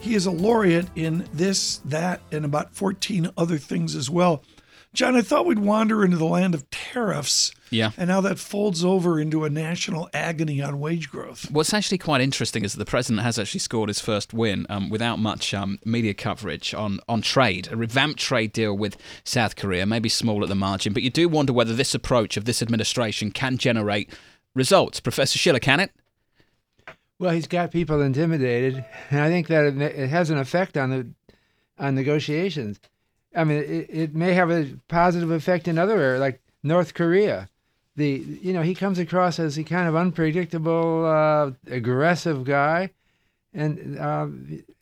He is a laureate in this, that, and about 14 other things as well. John, I thought we'd wander into the land of tariffs. Yeah. And how that folds over into a national agony on wage growth. What's actually quite interesting is that the president has actually scored his first win um, without much um, media coverage on, on trade, a revamped trade deal with South Korea, maybe small at the margin, but you do wonder whether this approach of this administration can generate results. Professor Shiller, can it? Well, he's got people intimidated, and I think that it has an effect on the on negotiations. I mean, it, it may have a positive effect in other areas, like North Korea. The you know he comes across as a kind of unpredictable, uh, aggressive guy, and uh,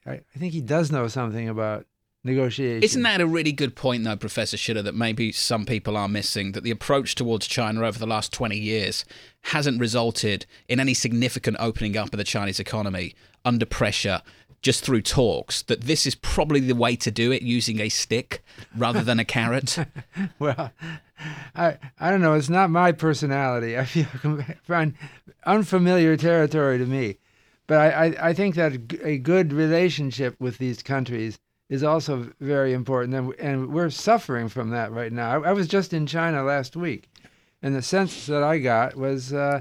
I, I think he does know something about negotiation. Isn't that a really good point, though, Professor Shiller, that maybe some people are missing? That the approach towards China over the last 20 years hasn't resulted in any significant opening up of the Chinese economy under pressure just through talks, that this is probably the way to do it using a stick rather than a carrot? well, I, I don't know. It's not my personality. I feel find unfamiliar territory to me. But I, I, I think that a good relationship with these countries is also very important, and, and we're suffering from that right now. I, I, was just in China last week, and the sense that I got was uh,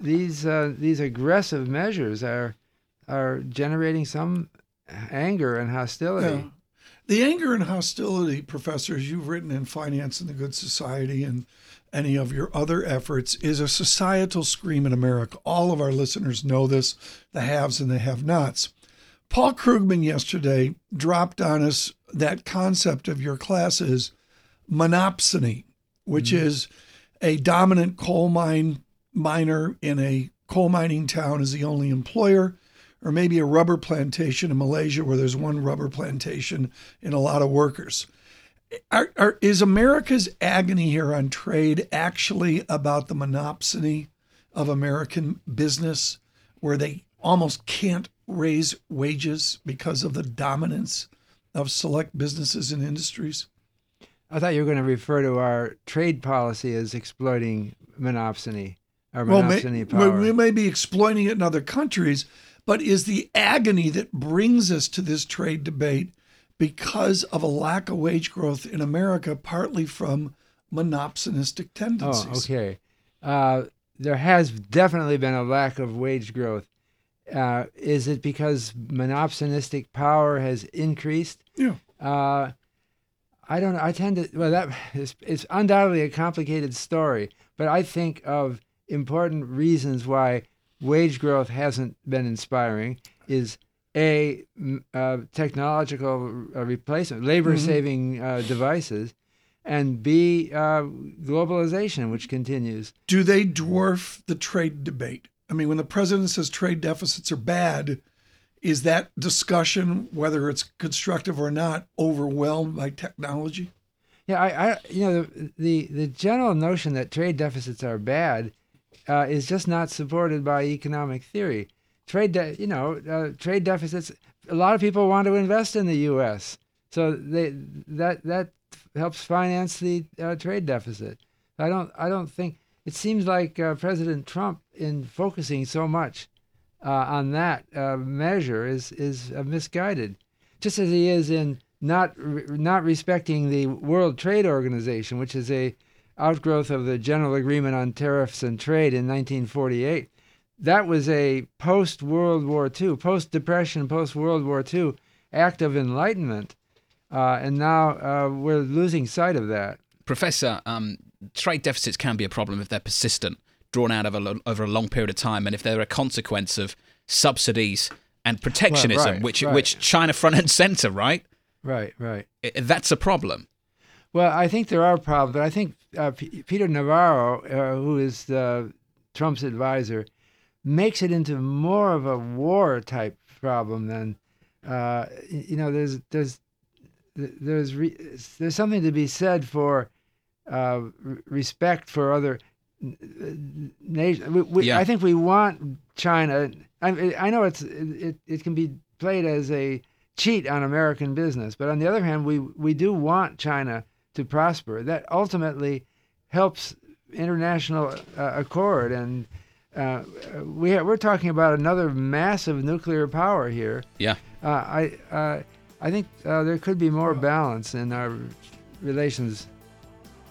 these uh, these aggressive measures are are generating some anger and hostility. Yeah. The anger and hostility, professors, you've written in Finance and the Good Society and any of your other efforts, is a societal scream in America. All of our listeners know this, the haves and the have nots. Paul Krugman yesterday dropped on us that concept of your classes, monopsony, which mm-hmm. is a dominant coal mine miner in a coal mining town is the only employer, or maybe a rubber plantation in Malaysia where there's one rubber plantation and a lot of workers. Are, are, is America's agony here on trade actually about the monopsony of American business, where they almost can't raise wages because of the dominance of select businesses and industries? I thought you were going to refer to our trade policy as exploiting monopsony. Well, monopsony may, power. we may be exploiting it in other countries, but is the agony that brings us to this trade debate because of a lack of wage growth in America, partly from monopsonistic tendencies? Oh, okay. Uh, there has definitely been a lack of wage growth uh, is it because monopsonistic power has increased? Yeah. Uh, I don't know. I tend to, well, that is, it's undoubtedly a complicated story, but I think of important reasons why wage growth hasn't been inspiring is a uh, technological replacement, labor saving mm-hmm. uh, devices, and B, uh, globalization, which continues. Do they dwarf the trade debate? I mean, when the president says trade deficits are bad, is that discussion, whether it's constructive or not, overwhelmed by technology? Yeah, I, I you know, the, the, the general notion that trade deficits are bad uh, is just not supported by economic theory. Trade, de- you know, uh, trade deficits. A lot of people want to invest in the U.S., so they that that helps finance the uh, trade deficit. I don't, I don't think it seems like uh, President Trump, in focusing so much uh, on that uh, measure, is is uh, misguided, just as he is in not re- not respecting the World Trade Organization, which is a outgrowth of the General Agreement on Tariffs and Trade in 1948. That was a post World War II, post Depression, post World War II act of enlightenment, uh, and now uh, we're losing sight of that. Professor, um, trade deficits can be a problem if they're persistent, drawn out over, a, over a long period of time, and if they're a consequence of subsidies and protectionism, well, right, which right. which China front and center, right? Right, right. That's a problem. Well, I think there are problems, but I think uh, P- Peter Navarro, uh, who is Trump's advisor, makes it into more of a war type problem than, uh, you know, there's there's there's re, there's something to be said for uh, respect for other nations. We, we, Yeah. I think we want China. I, I know it's it, it can be played as a cheat on American business, but on the other hand, we we do want China to prosper. That ultimately helps international uh, accord and. Uh, we we're talking about another massive nuclear power here. Yeah. Uh, I uh, I think uh, there could be more balance in our relations.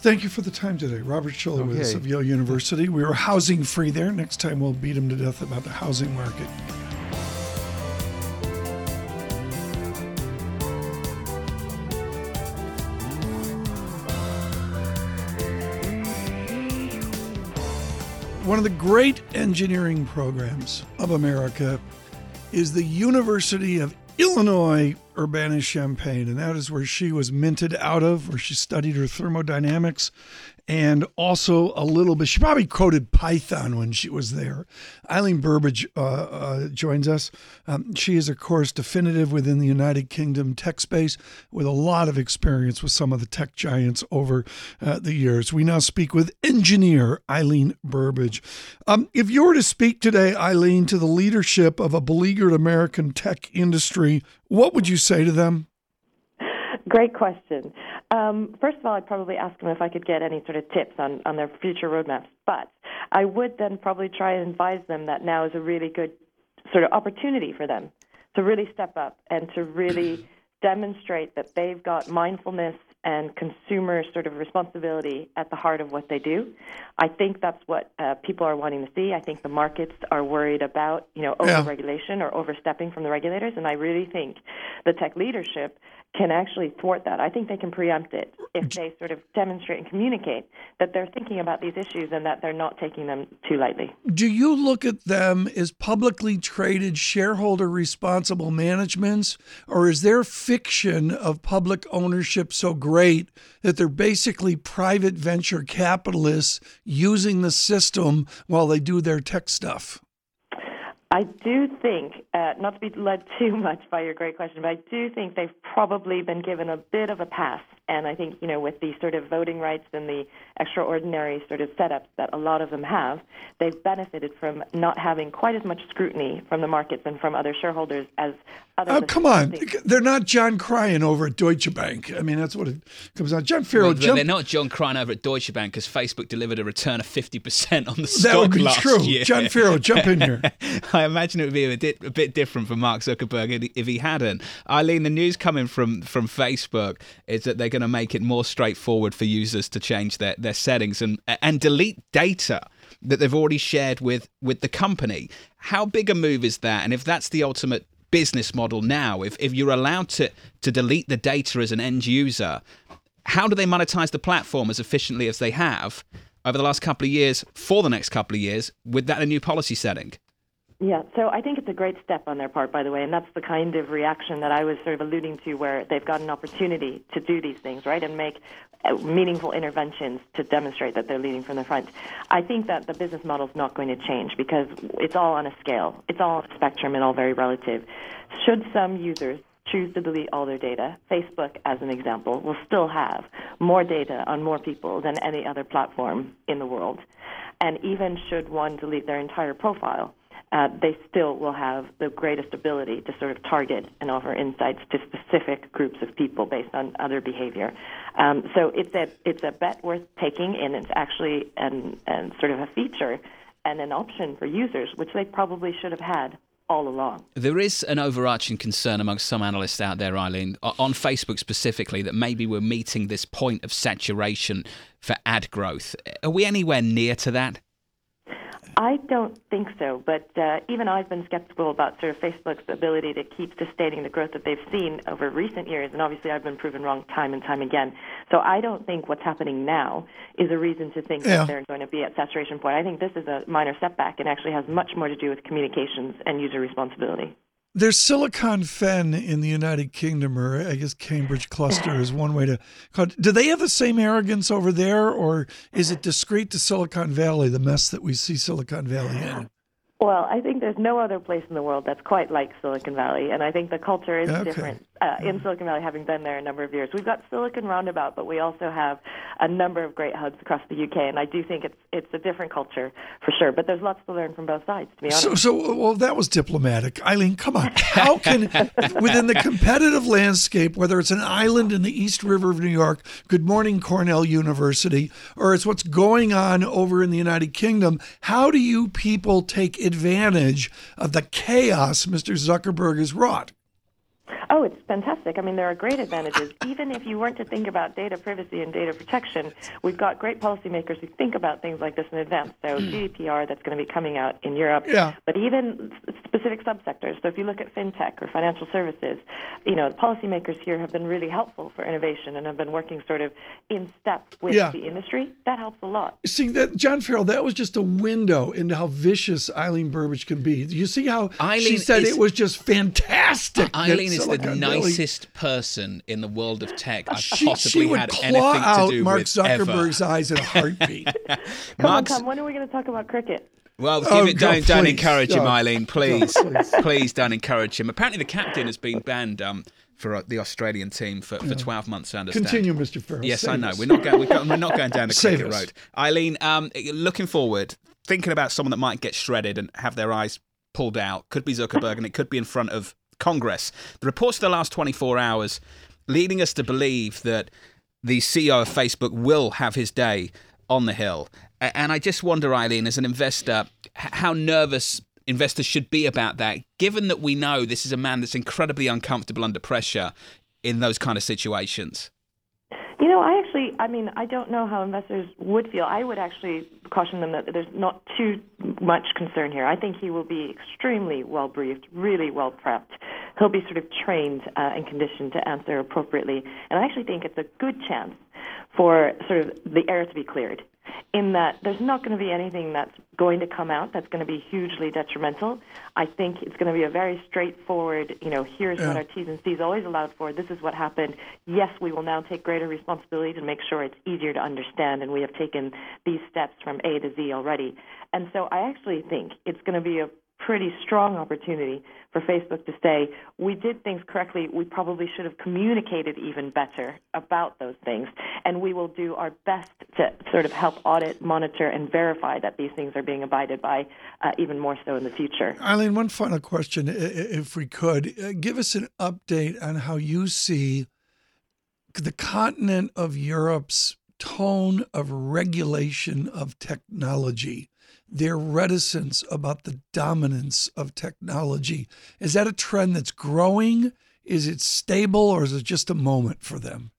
Thank you for the time today. Robert Shiller with us of Yale University. We were housing free there. Next time we'll beat him to death about the housing market. One of the great engineering programs of America is the University of Illinois Urbana Champaign, and that is where she was minted out of, where she studied her thermodynamics and also a little bit. She probably quoted Python when she was there. Eileen Burbidge uh, uh, joins us. Um, she is, of course, definitive within the United Kingdom tech space with a lot of experience with some of the tech giants over uh, the years. We now speak with engineer Eileen Burbidge. Um, if you were to speak today, Eileen, to the leadership of a beleaguered American tech industry, what would you say to them? Great question. Um, first of all, I'd probably ask them if I could get any sort of tips on, on their future roadmaps. But I would then probably try and advise them that now is a really good sort of opportunity for them to really step up and to really demonstrate that they've got mindfulness and consumer sort of responsibility at the heart of what they do. I think that's what uh, people are wanting to see. I think the markets are worried about, you know, Yeah. over-regulation or overstepping from the regulators, and I really think the tech leadership can actually thwart that. I think they can preempt it if they sort of demonstrate and communicate that they're thinking about these issues and that they're not taking them too lightly. Do you look at them as publicly traded shareholder responsible managements, or is their fiction of public ownership so great that they're basically private venture capitalists using the system while they do their tech stuff? I do think, uh, not to be led too much by your great question, but I do think they've probably been given a bit of a pass. And I think, you know, with the sort of voting rights and the extraordinary sort of setups that a lot of them have, they've benefited from not having quite as much scrutiny from the markets and from other shareholders as other. Oh, come on. listed They're not John Cryan over at Deutsche Bank. I mean, that's what it comes out. John Farrell, Well, jump. they're not John Cryan over at Deutsche Bank because Facebook delivered a return of 50% on the that stock would be last true. year. John Farrell, jump in here. I imagine it would be a bit, a bit different for Mark Zuckerberg if he- if he hadn't. Eileen, the news coming from, from Facebook is that they're going to make it more straightforward for users to change their, their settings and and delete data that they've already shared with, with the company. How big a move is that? And if that's the ultimate business model now, if, if you're allowed to, to delete the data as an end user, how do they monetize the platform as efficiently as they have over the last couple of years for the next couple of years with that new policy setting? Yeah, so I think it's a great step on their part, by the way, and that's the kind of reaction that I was sort of alluding to, where they've got an opportunity to do these things, right, and make uh, meaningful interventions to demonstrate that they're leading from the front. I think that the business model is not going to change because it's all on a scale, it's all on a spectrum, and all very relative. Should some users choose to delete all their data, Facebook, as an example, will still have more data on more people than any other platform in the world. And even should one delete their entire profile, uh, they still will have the greatest ability to sort of target and offer insights to specific groups of people based on other behavior. Um, so it's a it's a bet worth taking, and it's actually an, an sort of a feature and an option for users, which they probably should have had all along. There is an overarching concern amongst some analysts out there, Eileen, on Facebook specifically, that maybe we're meeting this point of saturation for ad growth. Are we anywhere near to that? I don't think so, but uh, even I've been skeptical about sort of Facebook's ability to keep sustaining the growth that they've seen over recent years, and obviously I've been proven wrong time and time again. So I don't think what's happening now is a reason to think Yeah. that they're going to be at saturation point. I think this is a minor setback and actually has much more to do with communications and user responsibility. There's Silicon Fen in the United Kingdom, or I guess Cambridge Cluster is one way to call it. Do they have the same arrogance over there, or is it discreet to Silicon Valley, the mess that we see Silicon Valley in? Well, I think there's no other place in the world that's quite like Silicon Valley, and I think the culture is Okay. different. Uh, in Silicon Valley, having been there a number of years. We've got Silicon Roundabout, but we also have a number of great hubs across the UK, and I do think it's it's a different culture for sure. But there's lots to learn from both sides, to be honest. So, so well, that was diplomatic, Eileen. Come on, how can within the competitive landscape, whether it's an island in the East River of New York, Good Morning Cornell University, or it's what's going on over in the United Kingdom, how do you people take advantage of the chaos Mr. Zuckerberg has wrought? Oh, it's fantastic. I mean, there are great advantages. Even if you weren't to think about data privacy and data protection, we've got great policymakers who think about things like this in advance. So mm. GDPR, that's going to be coming out in Europe. Yeah. But even specific subsectors. So if you look at fintech or financial services, you know, the policymakers here have been really helpful for innovation and have been working sort of in step with Yeah. the industry. That helps a lot. See that John Farrell, that was just a window into how vicious Eileen Burbidge can be. You see how she Eileen said is- it was just fantastic. that Eileen is the Silicon Valley- nicest person in the world of tech I've She, possibly she would had claw anything to out do Mark with ever. Zuckerberg's eyes in a heartbeat. Come Mark's- on, Tom. When are we going to talk about cricket? Well, give Oh, it, God, don't, don't encourage him, Oh, Eileen. Please, please. please don't encourage him. Apparently, the captain has been banned um, for uh, the Australian team for, for 12 months, I understand. Continue, Mr. Farrell. Yes, I know. us. We're not going. We're, go- we're not going down the Save cricket us. road. Eileen, um, looking forward, thinking about someone that might get shredded and have their eyes pulled out. Could be Zuckerberg, and it could be in front of Congress. The reports of the last 24 hours leading us to believe that the CEO of Facebook will have his day on the Hill. And I just wonder, Eileen, as an investor, how nervous investors should be about that, given that we know this is a man that's incredibly uncomfortable under pressure in those kind of situations. You know, I actually, I mean, I don't know how investors would feel. I would actually caution them that there's not too much concern here. I think he will be extremely well briefed, really well prepped. He'll be sort of trained uh, and conditioned to answer appropriately. And I actually think it's a good chance for sort of the air to be cleared in that there's not going to be anything that's going to come out that's going to be hugely detrimental. I think it's going to be a very straightforward, you know, here's what our T's and C's always allowed for. This is what happened. Yes, we will now take greater responsibility to make sure it's easier to understand, and we have taken these steps from A to Z already. And so I actually think it's going to be a pretty strong opportunity for Facebook to say, we did things correctly. We probably should have communicated even better about those things. And we will do our best to sort of help audit, monitor, and verify that these things are being abided by uh, even more so in the future. Eileen, one final question, if we could. Uh, Give us an update on how you see the continent of Europe's tone of regulation of technology, their reticence about the dominance of technology. Is that a trend that's growing? Is it stable or is it just a moment for them?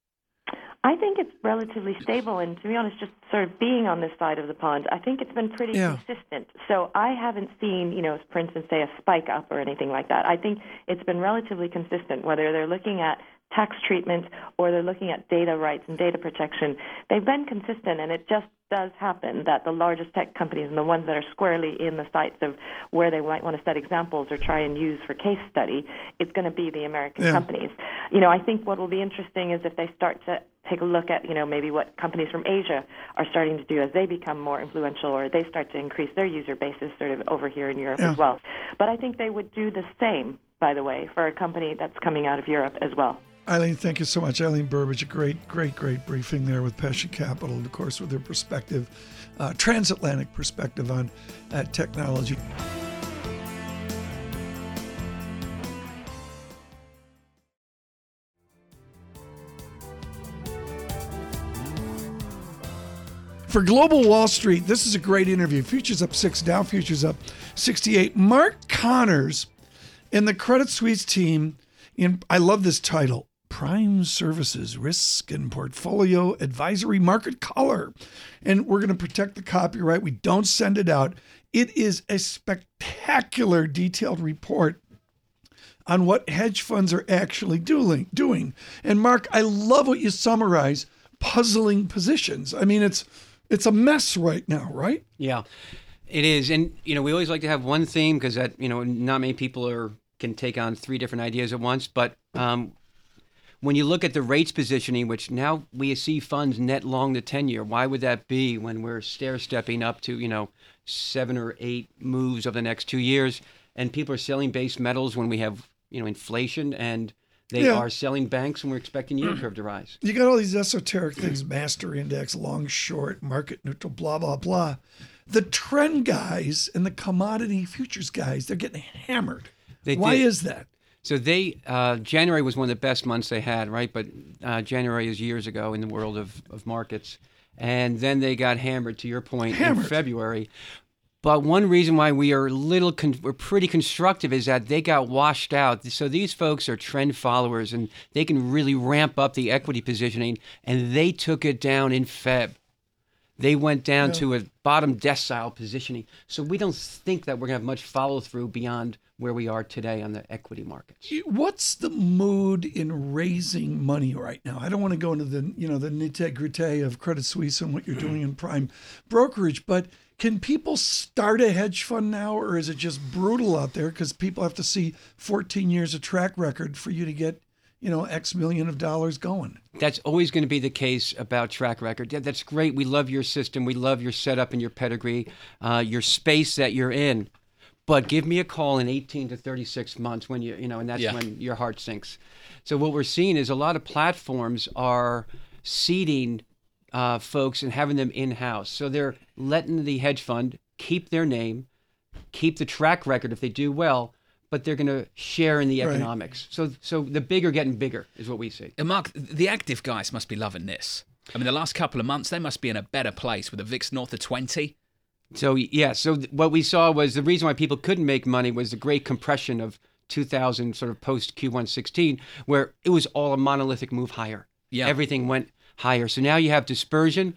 I think it's relatively stable, and to be honest, just sort of being on this side of the pond, I think it's been pretty Yeah. consistent. So I haven't seen, you know, for instance, say a spike up or anything like that. I think it's been relatively consistent, whether they're looking at tax treatment or they're looking at data rights and data protection. They've been consistent, and it just does happen that the largest tech companies and the ones that are squarely in the sights of where they might want to set examples or try and use for case study, it's going to be the American Yeah. companies. You know, I think what will be interesting is if they start to take a look at, you know, maybe what companies from Asia are starting to do as they become more influential or they start to increase their user bases sort of over here in Europe Yeah. as well. But I think they would do the same, by the way, for a company that's coming out of Europe as well. Eileen, thank you so much. Eileen Burbidge, a great, great, great briefing there with Passion Capital, and of course, with their perspective, uh, transatlantic perspective on uh, technology. For Global Wall Street, this is a great interview. Futures up six, Dow futures up 68. Mark Connors and the Credit Suisse team in I love this title. Prime Services Risk and Portfolio Advisory Market Color. And we're going to protect the copyright. We don't send it out. It is a spectacular detailed report on what hedge funds are actually doing doing. And Mark, I love what you summarize puzzling positions. I mean it's it's a mess right now, right? Yeah, it is, and you know we always like to have one theme because that you know not many people are can take on three different ideas at once. But um, when you look at the rates positioning, which now we see funds net long the ten year, why would that be when we're stair stepping up to you know seven or eight moves over the next two years, and people are selling base metals when we have you know inflation and They Yeah. are selling banks, and we're expecting yield curve to rise. You got all these esoteric things, master index, long, short, market neutral, blah, blah, blah. The trend guys and the commodity futures guys, they're getting hammered. They Why did. is that? So they uh, January was one of the best months they had, right? But uh, January is years ago in the world of, of markets, and then they got hammered. To your point, Hammered. in February. But one reason why we are a little con- we're pretty constructive is that they got washed out. So these folks are trend followers, and they can really ramp up the equity positioning. And they took it down in Feb. They went down to a bottom decile positioning. So we don't think that we're going to have much follow through beyond where we are today on the equity markets. What's the mood in raising money right now? I don't want to go into the you know the nitty gritty of Credit Suisse and what you're doing in prime brokerage, but can people start a hedge fund now, or is it just brutal out there because people have to see 14 years of track record for you to get you know X million of dollars going? That's always going to be the case about track record. Yeah, that's great. We love your system. We love your setup and your pedigree, uh, your space that you're in. But give me a call in 18 to 36 months when you, you know, and that's Yeah. when your heart sinks. So what we're seeing is a lot of platforms are seeding uh, folks and having them in house. So they're letting the hedge fund keep their name, keep the track record if they do well, but they're going to share in the Right. economics. So so the big are getting bigger is what we see. And Mark, the active guys must be loving this. I mean, the last couple of months, they must be in a better place with the VIX north of 20. So yeah, so th- what we saw was the reason why people couldn't make money was the great compression of 2000, sort of post Q1 16, where it was all a monolithic move higher. Yeah. everything went higher. So now you have dispersion,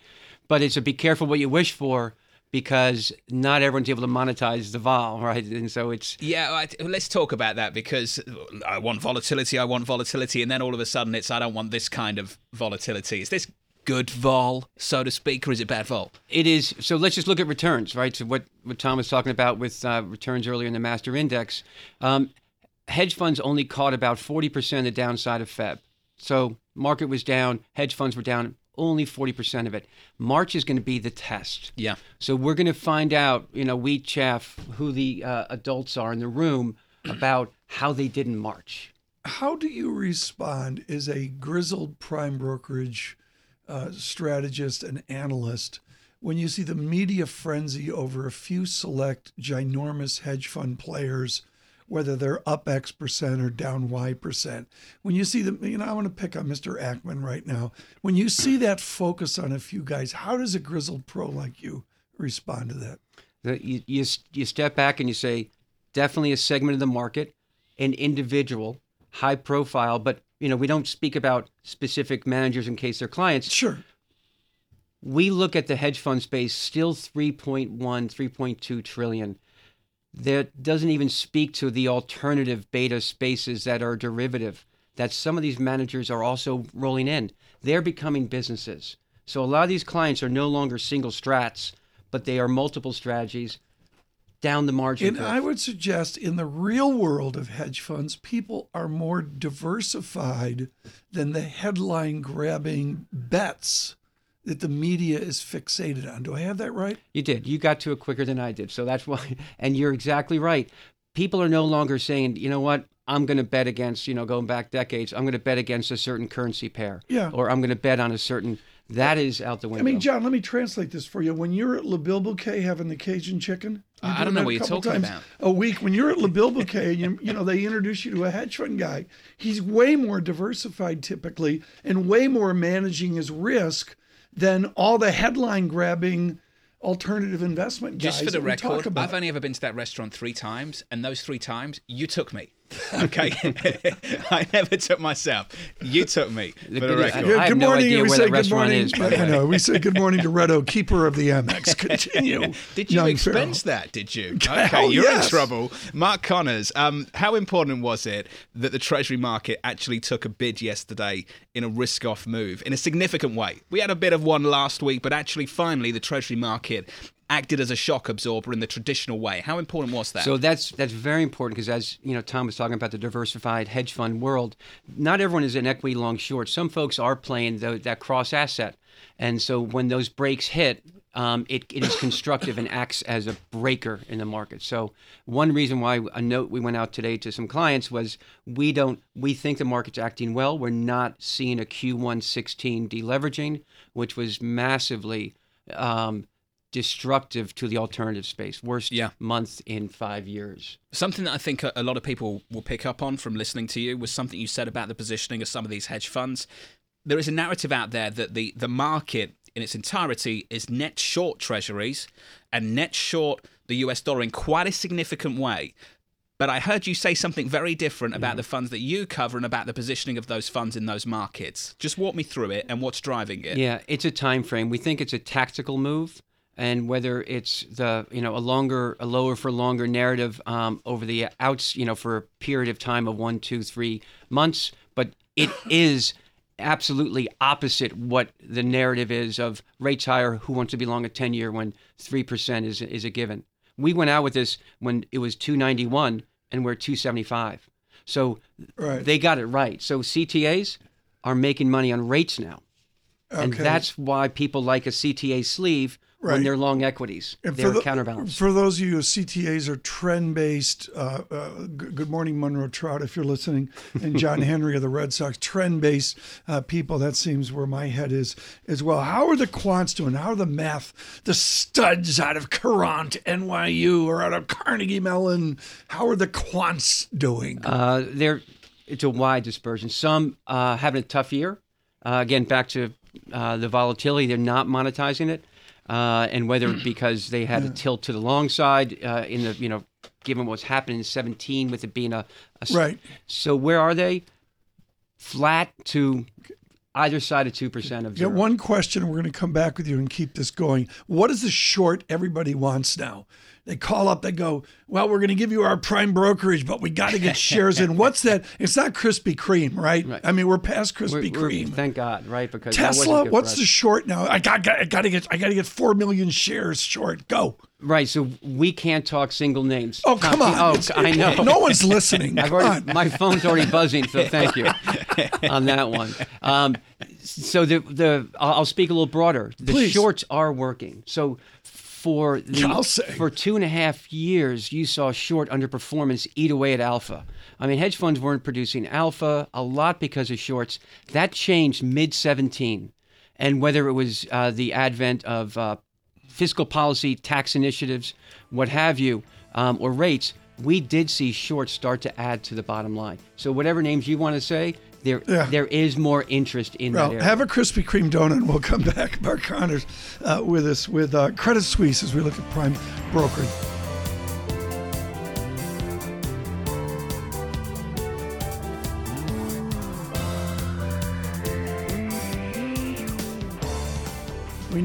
but it's a be careful what you wish for because not everyone's able to monetize the vol, right? And so it's Yeah, I, let's talk about that because I want volatility, I want volatility, and then all of a sudden it's I don't want this kind of volatility. Is this good vol, so to speak, or is it bad vol? It is. So let's just look at returns, right? So what, what Tom was talking about with uh, returns earlier in the master index. Um, hedge funds only caught about 40% of the downside of Feb. So market was down, hedge funds were down only 40% of it. March is going to be the test. Yeah. So we're going to find out, you know, wheat chaff, who the uh, adults are in the room about how they did in March. How do you respond as a grizzled prime brokerage uh, strategist and analyst when you see the media frenzy over a few select ginormous hedge fund players, whether they're up X percent or down Y percent? When you see them, you know, I want to pick on Mr. Ackman right now. When you see that focus on a few guys, how does a grizzled pro like you respond to that? You, you, you step back and you say, definitely a segment of the market, an individual, high profile, but you know we don't speak about specific managers in case they're clients. Sure. We look at the hedge fund space still 3.1, 3.2 trillion. That doesn't even speak to the alternative beta spaces that are derivative that some of these managers are also rolling in. They're becoming businesses. So a lot of these clients are no longer single strats, but they are multiple strategies down the margin. And curve. I would suggest in the real world of hedge funds, people are more diversified than the headline grabbing bets that the media is fixated on. Do I have that right? You did. You got to it quicker than I did. So that's why, and you're exactly right. People are no longer saying, you know what, I'm going to bet against, you know, going back decades, I'm going to bet against a certain currency pair. Yeah. Or I'm going to bet on a certain, that is out the window. I mean, John, let me translate this for you. When you're at La Bilboquet having the Cajun chicken, I- I do don't know what you're talking times about. A week. When you're at La Bilboquet, you, you know they introduce you to a hedge fund guy. He's way more diversified typically, and way more managing his risk than all the headline grabbing alternative investment guys. Just for the record, about. I've only ever been to that restaurant three times, and those three times you took me. Okay, I never took myself. You took me. For the good- record. Good, I have good no morning. idea we where say good morning. is, I know. We say good morning to Redo, keeper of the Amex. Continue. Did you young expense Farrell. that? Did you? Hell, Okay, you're yes. in trouble. Mark Connors, um, how important was it that the Treasury market actually took a bid yesterday in a risk-off move in a significant way? We had a bit of one last week, but actually, finally, the Treasury market acted as a shock absorber in the traditional way. How important was that? So that's that's very important because as you know, Tom was talking about the diversified hedge fund world. Not everyone is an equity long short. Some folks are playing tho- that cross asset, and so when those breaks hit, um, it, it is constructive and acts as a breaker in the market. So one reason why a note we went out today to some clients was we don't we think the market's acting well. We're not seeing a Q1 16 deleveraging, which was massively um, destructive to the alternative space. Worst Yeah. month in five years. Something that I think a a lot of people will pick up on from listening to you was something you said about the positioning of some of these hedge funds. There is a narrative out there that the, the market in its entirety is net short treasuries and net short the US dollar in quite a significant way. But I heard you say something very different about mm. the funds that you cover and about the positioning of those funds in those markets. Just walk me through it and what's driving it. Yeah, it's a time frame. We think it's a tactical move, and whether it's the you know a longer, a lower for longer narrative um, over the outs, you know, for a period of time of one, two, three months, but it is absolutely opposite what the narrative is of rates higher. Who wants to be long a ten year when three percent is is a given? We went out with this when it was two ninety one, and we're two seventy five. So Right. they got it right. So CTAs are making money on rates now. And that's why people like a CTA sleeve Right. when they're long equities. And They're the- counterbalanced. For those of you, who CTAs are trend based. Uh, uh, good morning, Monroe Trout, if you're listening, and John Henry of the Red Sox. Trend based uh, people. That seems where my head is as well. How are the quants doing? How are the math, the studs out of Courant, NYU, or out of Carnegie Mellon? How are the quants doing? Uh, they're, it's a wide dispersion. Some uh, having a tough year. Uh, again, back to uh, the volatility, they're not monetizing it. Uh, and whether because they had a tilt to the long side uh, in the, you know, given what's happened in 17 with it being a Right. So where are they? Flat to either side of 2% of zero. one question. We're going to come back with you and keep this going. What is the short everybody wants now? They call up, they go, Well, we're going to give you our prime brokerage, but we got to get shares in. What's that? It's not Krispy Kreme, right? Right. I mean, we're past Krispy Kreme. thank God, right? Because Tesla, what's the short now? I got, got, I got to get, I got to get four million shares short. Go. Right, so we can't talk single names. Oh, come on. Oh, I know. No one's listening. I've already, on. my phone's already buzzing, so thank you on that one. Um, so the the I'll speak a little broader. The Please. shorts are working. So for the, for two and a half years, you saw short underperformance eat away at alpha. I mean, hedge funds weren't producing alpha a lot because of shorts. That changed mid 17, and whether it was uh, the advent of uh, fiscal policy, tax initiatives, what have you, um, or rates, we did see shorts start to add to the bottom line. So whatever names you want to say, there Yeah. there is more interest in Well, that area. have a Krispy Kreme donut and we'll come back. Mark Connors uh, with us with uh, Credit Suisse as we look at prime brokerage.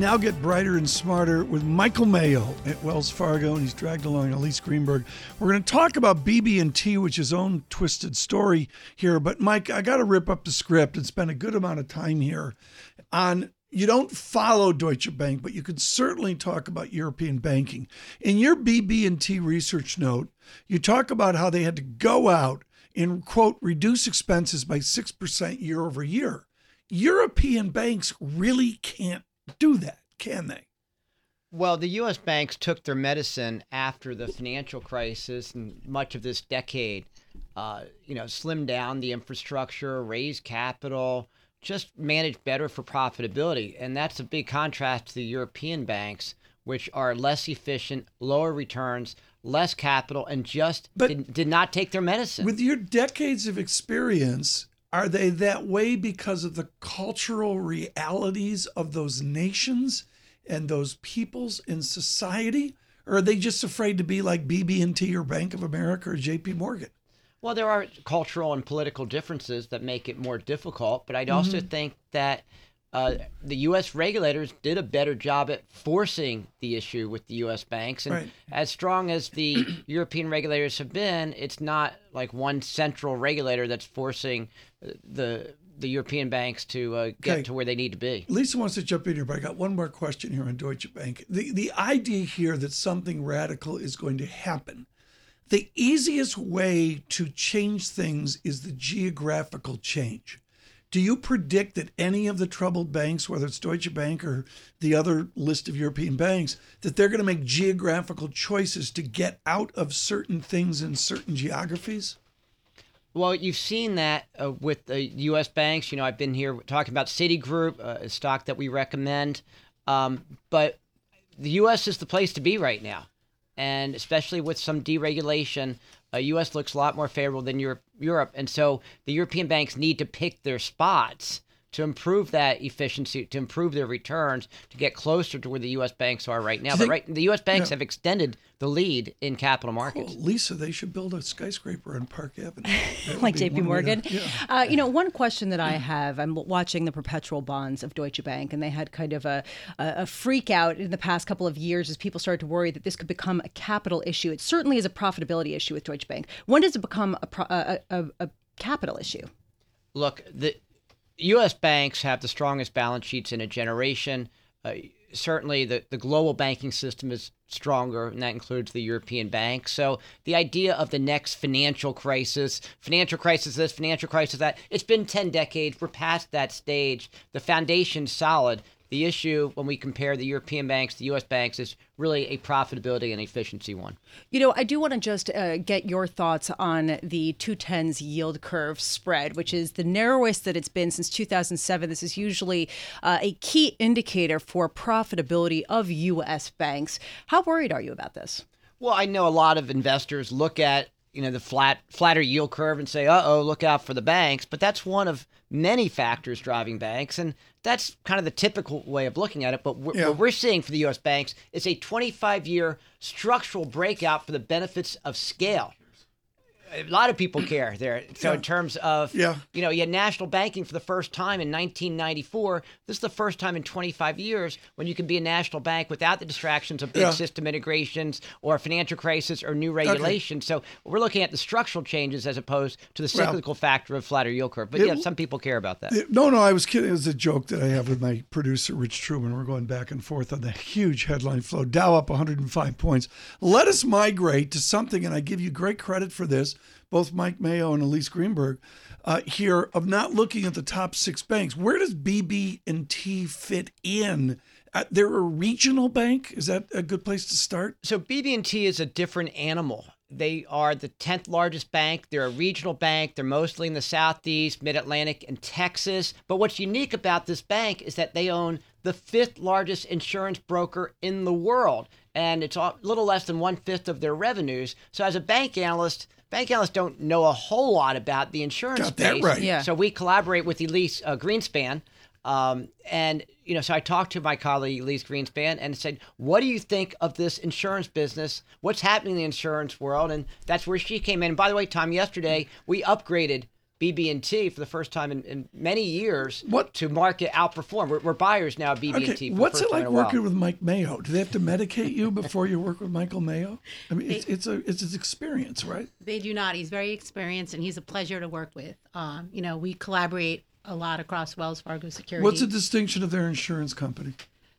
Now get brighter and smarter with Michael Mayo at Wells Fargo, and he's dragged along Elyse Greenberg. We're going to talk about BB&T, which is own twisted story here. But Mike, I got to rip up the script and spend a good amount of time here on. You don't follow Deutsche Bank, but you could certainly talk about European banking. In your BB&T research note, you talk about how they had to go out and quote reduce expenses by six percent year over year. European banks really can't do that, can they? Well, the U.S. banks took their medicine after the financial crisis and much of this decade. Uh, you know, slimmed down the infrastructure, raised capital, just managed better for profitability, and that's a big contrast to the European banks, which are less efficient, lower returns, less capital, and just did, did not take their medicine. With your decades of experience, are they that way because of the cultural realities of those nations and those peoples in society? Or are they just afraid to be like BB&T or Bank of America or JP Morgan? Well, there are cultural and political differences that make it more difficult, but I'd mm-hmm. also think that uh, the U.S. regulators did a better job at forcing the issue with the U.S. banks. And Right. as strong as the European regulators have been, it's not like one central regulator that's forcing uh, the the European banks to uh, get Okay. to where they need to be. Lisa wants to jump in here, but I got one more question here on Deutsche Bank. The the idea here that something radical is going to happen. The easiest way to change things is the geographical change. Do you predict that any of the troubled banks, whether it's Deutsche Bank or the other list of European banks, that they're going to make geographical choices to get out of certain things in certain geographies? Well, you've seen that uh, with the U.S. banks. You know, I've been here talking about Citigroup, uh, a stock that we recommend. Um, but the U.S. is the place to be right now, and especially with some deregulation, uh, U.S. looks a lot more favorable than Europe. Europe, and so the European banks need to pick their spots to improve that efficiency, to improve their returns, to get closer to where the U.S. banks are right now. But think- right, the U.S. banks yeah. have extended the lead in capital Well, markets. Lisa, they should build a skyscraper on Park Avenue. Like JP Morgan. to- yeah. Uh, you know, one question that I have, I'm watching the perpetual bonds of Deutsche Bank, and they had kind of a, a, a freak out in the past couple of years as people started to worry that this could become a capital issue. It certainly is a profitability issue with Deutsche Bank. When does it become a, pro- a, a, a capital issue? Look, the U.S. banks have the strongest balance sheets in a generation. Uh, certainly, the, the global banking system is stronger, and that includes the European banks. So, the idea of the next financial crisis, financial crisis this, financial crisis that, it's been 10 decades. We're past that stage. The foundation's solid. The issue when we compare the European banks, the U.S. banks, is really a profitability and efficiency one. You know, I do want to just uh, get your thoughts on the 210s yield curve spread, which is the narrowest that it's been since 2007. This is usually uh, a key indicator for profitability of U.S. banks. How worried are you about this? Well, I know a lot of investors look at you know the flat flatter yield curve and say, "Uh oh, look out for the banks." But that's one of many factors driving banks, and that's kind of the typical way of looking at it. But what Yeah. what we're seeing for the U.S. banks is a 25-year structural breakout for the benefits of scale. A lot of people care there. So in terms of Yeah. you know, you had national banking for the first time in 1994. This is the first time in 25 years when you can be a national bank without the distractions of big Yeah. system integrations or financial crisis or new regulations. So we're looking at the structural changes as opposed to the Well- cyclical factor of flatter yield curve. But It- yeah, some people care about that. No, no, I was kidding. It was a joke that I have with my producer, Rich Truman. We're going back and forth on the huge headline flow. Dow up 105 points. Let us migrate to something, and I give you great credit for this, both Mike Mayo and Elyse Greenberg, uh, here of not looking at the top six banks. Where does BB and T fit in? Uh, they're a regional bank. Is that a good place to start? So BB&T is a different animal. They are the 10th largest bank. They're a regional bank. They're mostly in the Southeast, Mid-Atlantic, and Texas. But what's unique about this bank is that they own the fifth largest insurance broker in the world. And it's a little less than one fifth of their revenues. So as a bank analyst, bank analysts don't know a whole lot about the insurance Got that right. Yeah. So we collaborate with Elyse uh, Greenspan. Um, and, you know, so I talked to my colleague, Elyse Greenspan, and said, What do you think of this insurance business? What's happening in the insurance world? And that's where she came in. And by the way, Tom, yesterday we upgraded BB&T for the first time in, in many years What- to market outperform. We're, we're buyers now of BB&T. Okay, for the what's first it time like in a while. working with Mike Mayo? Do they have to medicate you before you work with Michael Mayo? I mean, it's, it's a it's an experience, right? They do not. He's very experienced and he's a pleasure to work with. Um, you know, we collaborate a lot across Wells Fargo Security. What's the distinction of their insurance company?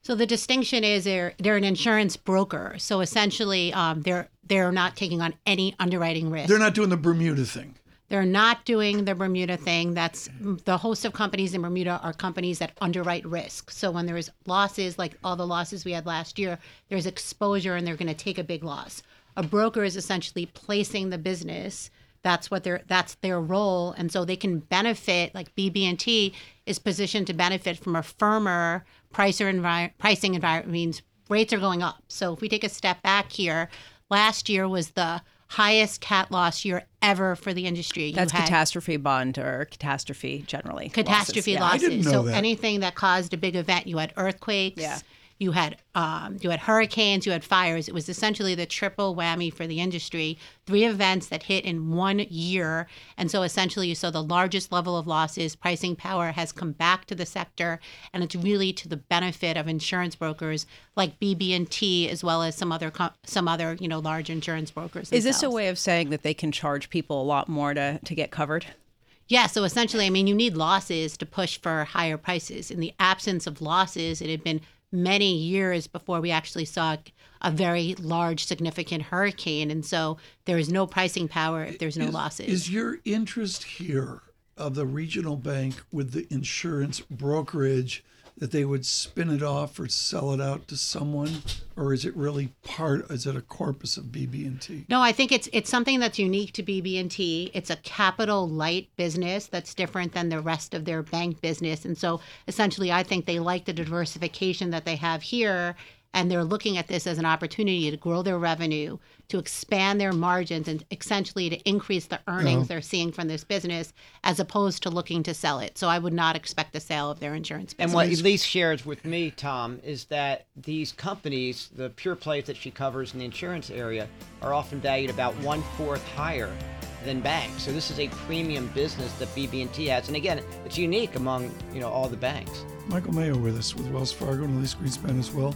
so the distinction is they're they're an insurance broker. So essentially, um, they're they're not taking on any underwriting risk. They're not doing the Bermuda thing. They're not doing the Bermuda thing. That's the host of companies in Bermuda are companies that underwrite risk. So when there's losses, like all the losses we had last year, there's exposure and they're going to take a big loss. A broker is essentially placing the business. That's what their that's their role, and so they can benefit. Like BB&T is positioned to benefit from a firmer pricing environment. Means rates are going up. So if we take a step back here, last year was the highest cat loss year ever for the industry. You That's had catastrophe bond or catastrophe generally. catastrophe losses. I didn't losses. know so that. anything that caused a big event, you had earthquakes. Yeah. You had um, you had hurricanes, you had fires. It was essentially the triple whammy for the industry. Three events that hit in one year, and so essentially you saw the largest level of losses. Pricing power has come back to the sector, and it's really to the benefit of insurance brokers like BB&T as well as some other some other you know large insurance brokers. Is this a way of saying that they can charge people a lot more to, to get covered? Yeah, so essentially, I mean, you need losses to push for higher prices. In the absence of losses, it had been many years before we actually saw a very large, significant hurricane. And so there is no pricing power if there's no is, losses. Is your interest here of the regional bank with the insurance brokerage that they would spin it off or sell it out to someone, or is it really part? Is it a corpus of BB&T? No, I think it's it's something that's unique to BB&T. It's a capital light business that's different than the rest of their bank business, and so essentially, I think they like the diversification that they have here and they're looking at this as an opportunity to grow their revenue, to expand their margins, and essentially to increase the earnings they're seeing from this business, as opposed to looking to sell it. So I would not expect the sale of their insurance business. And what Elyse shares with me, Tom, is that these companies, the pure plays that she covers in the insurance area, are often valued about one fourth higher than banks. So this is a premium business that BB&T has, and again, it's unique among you know all the banks. Michael Mayo with us with Wells Fargo and Elyse Greenspan as well.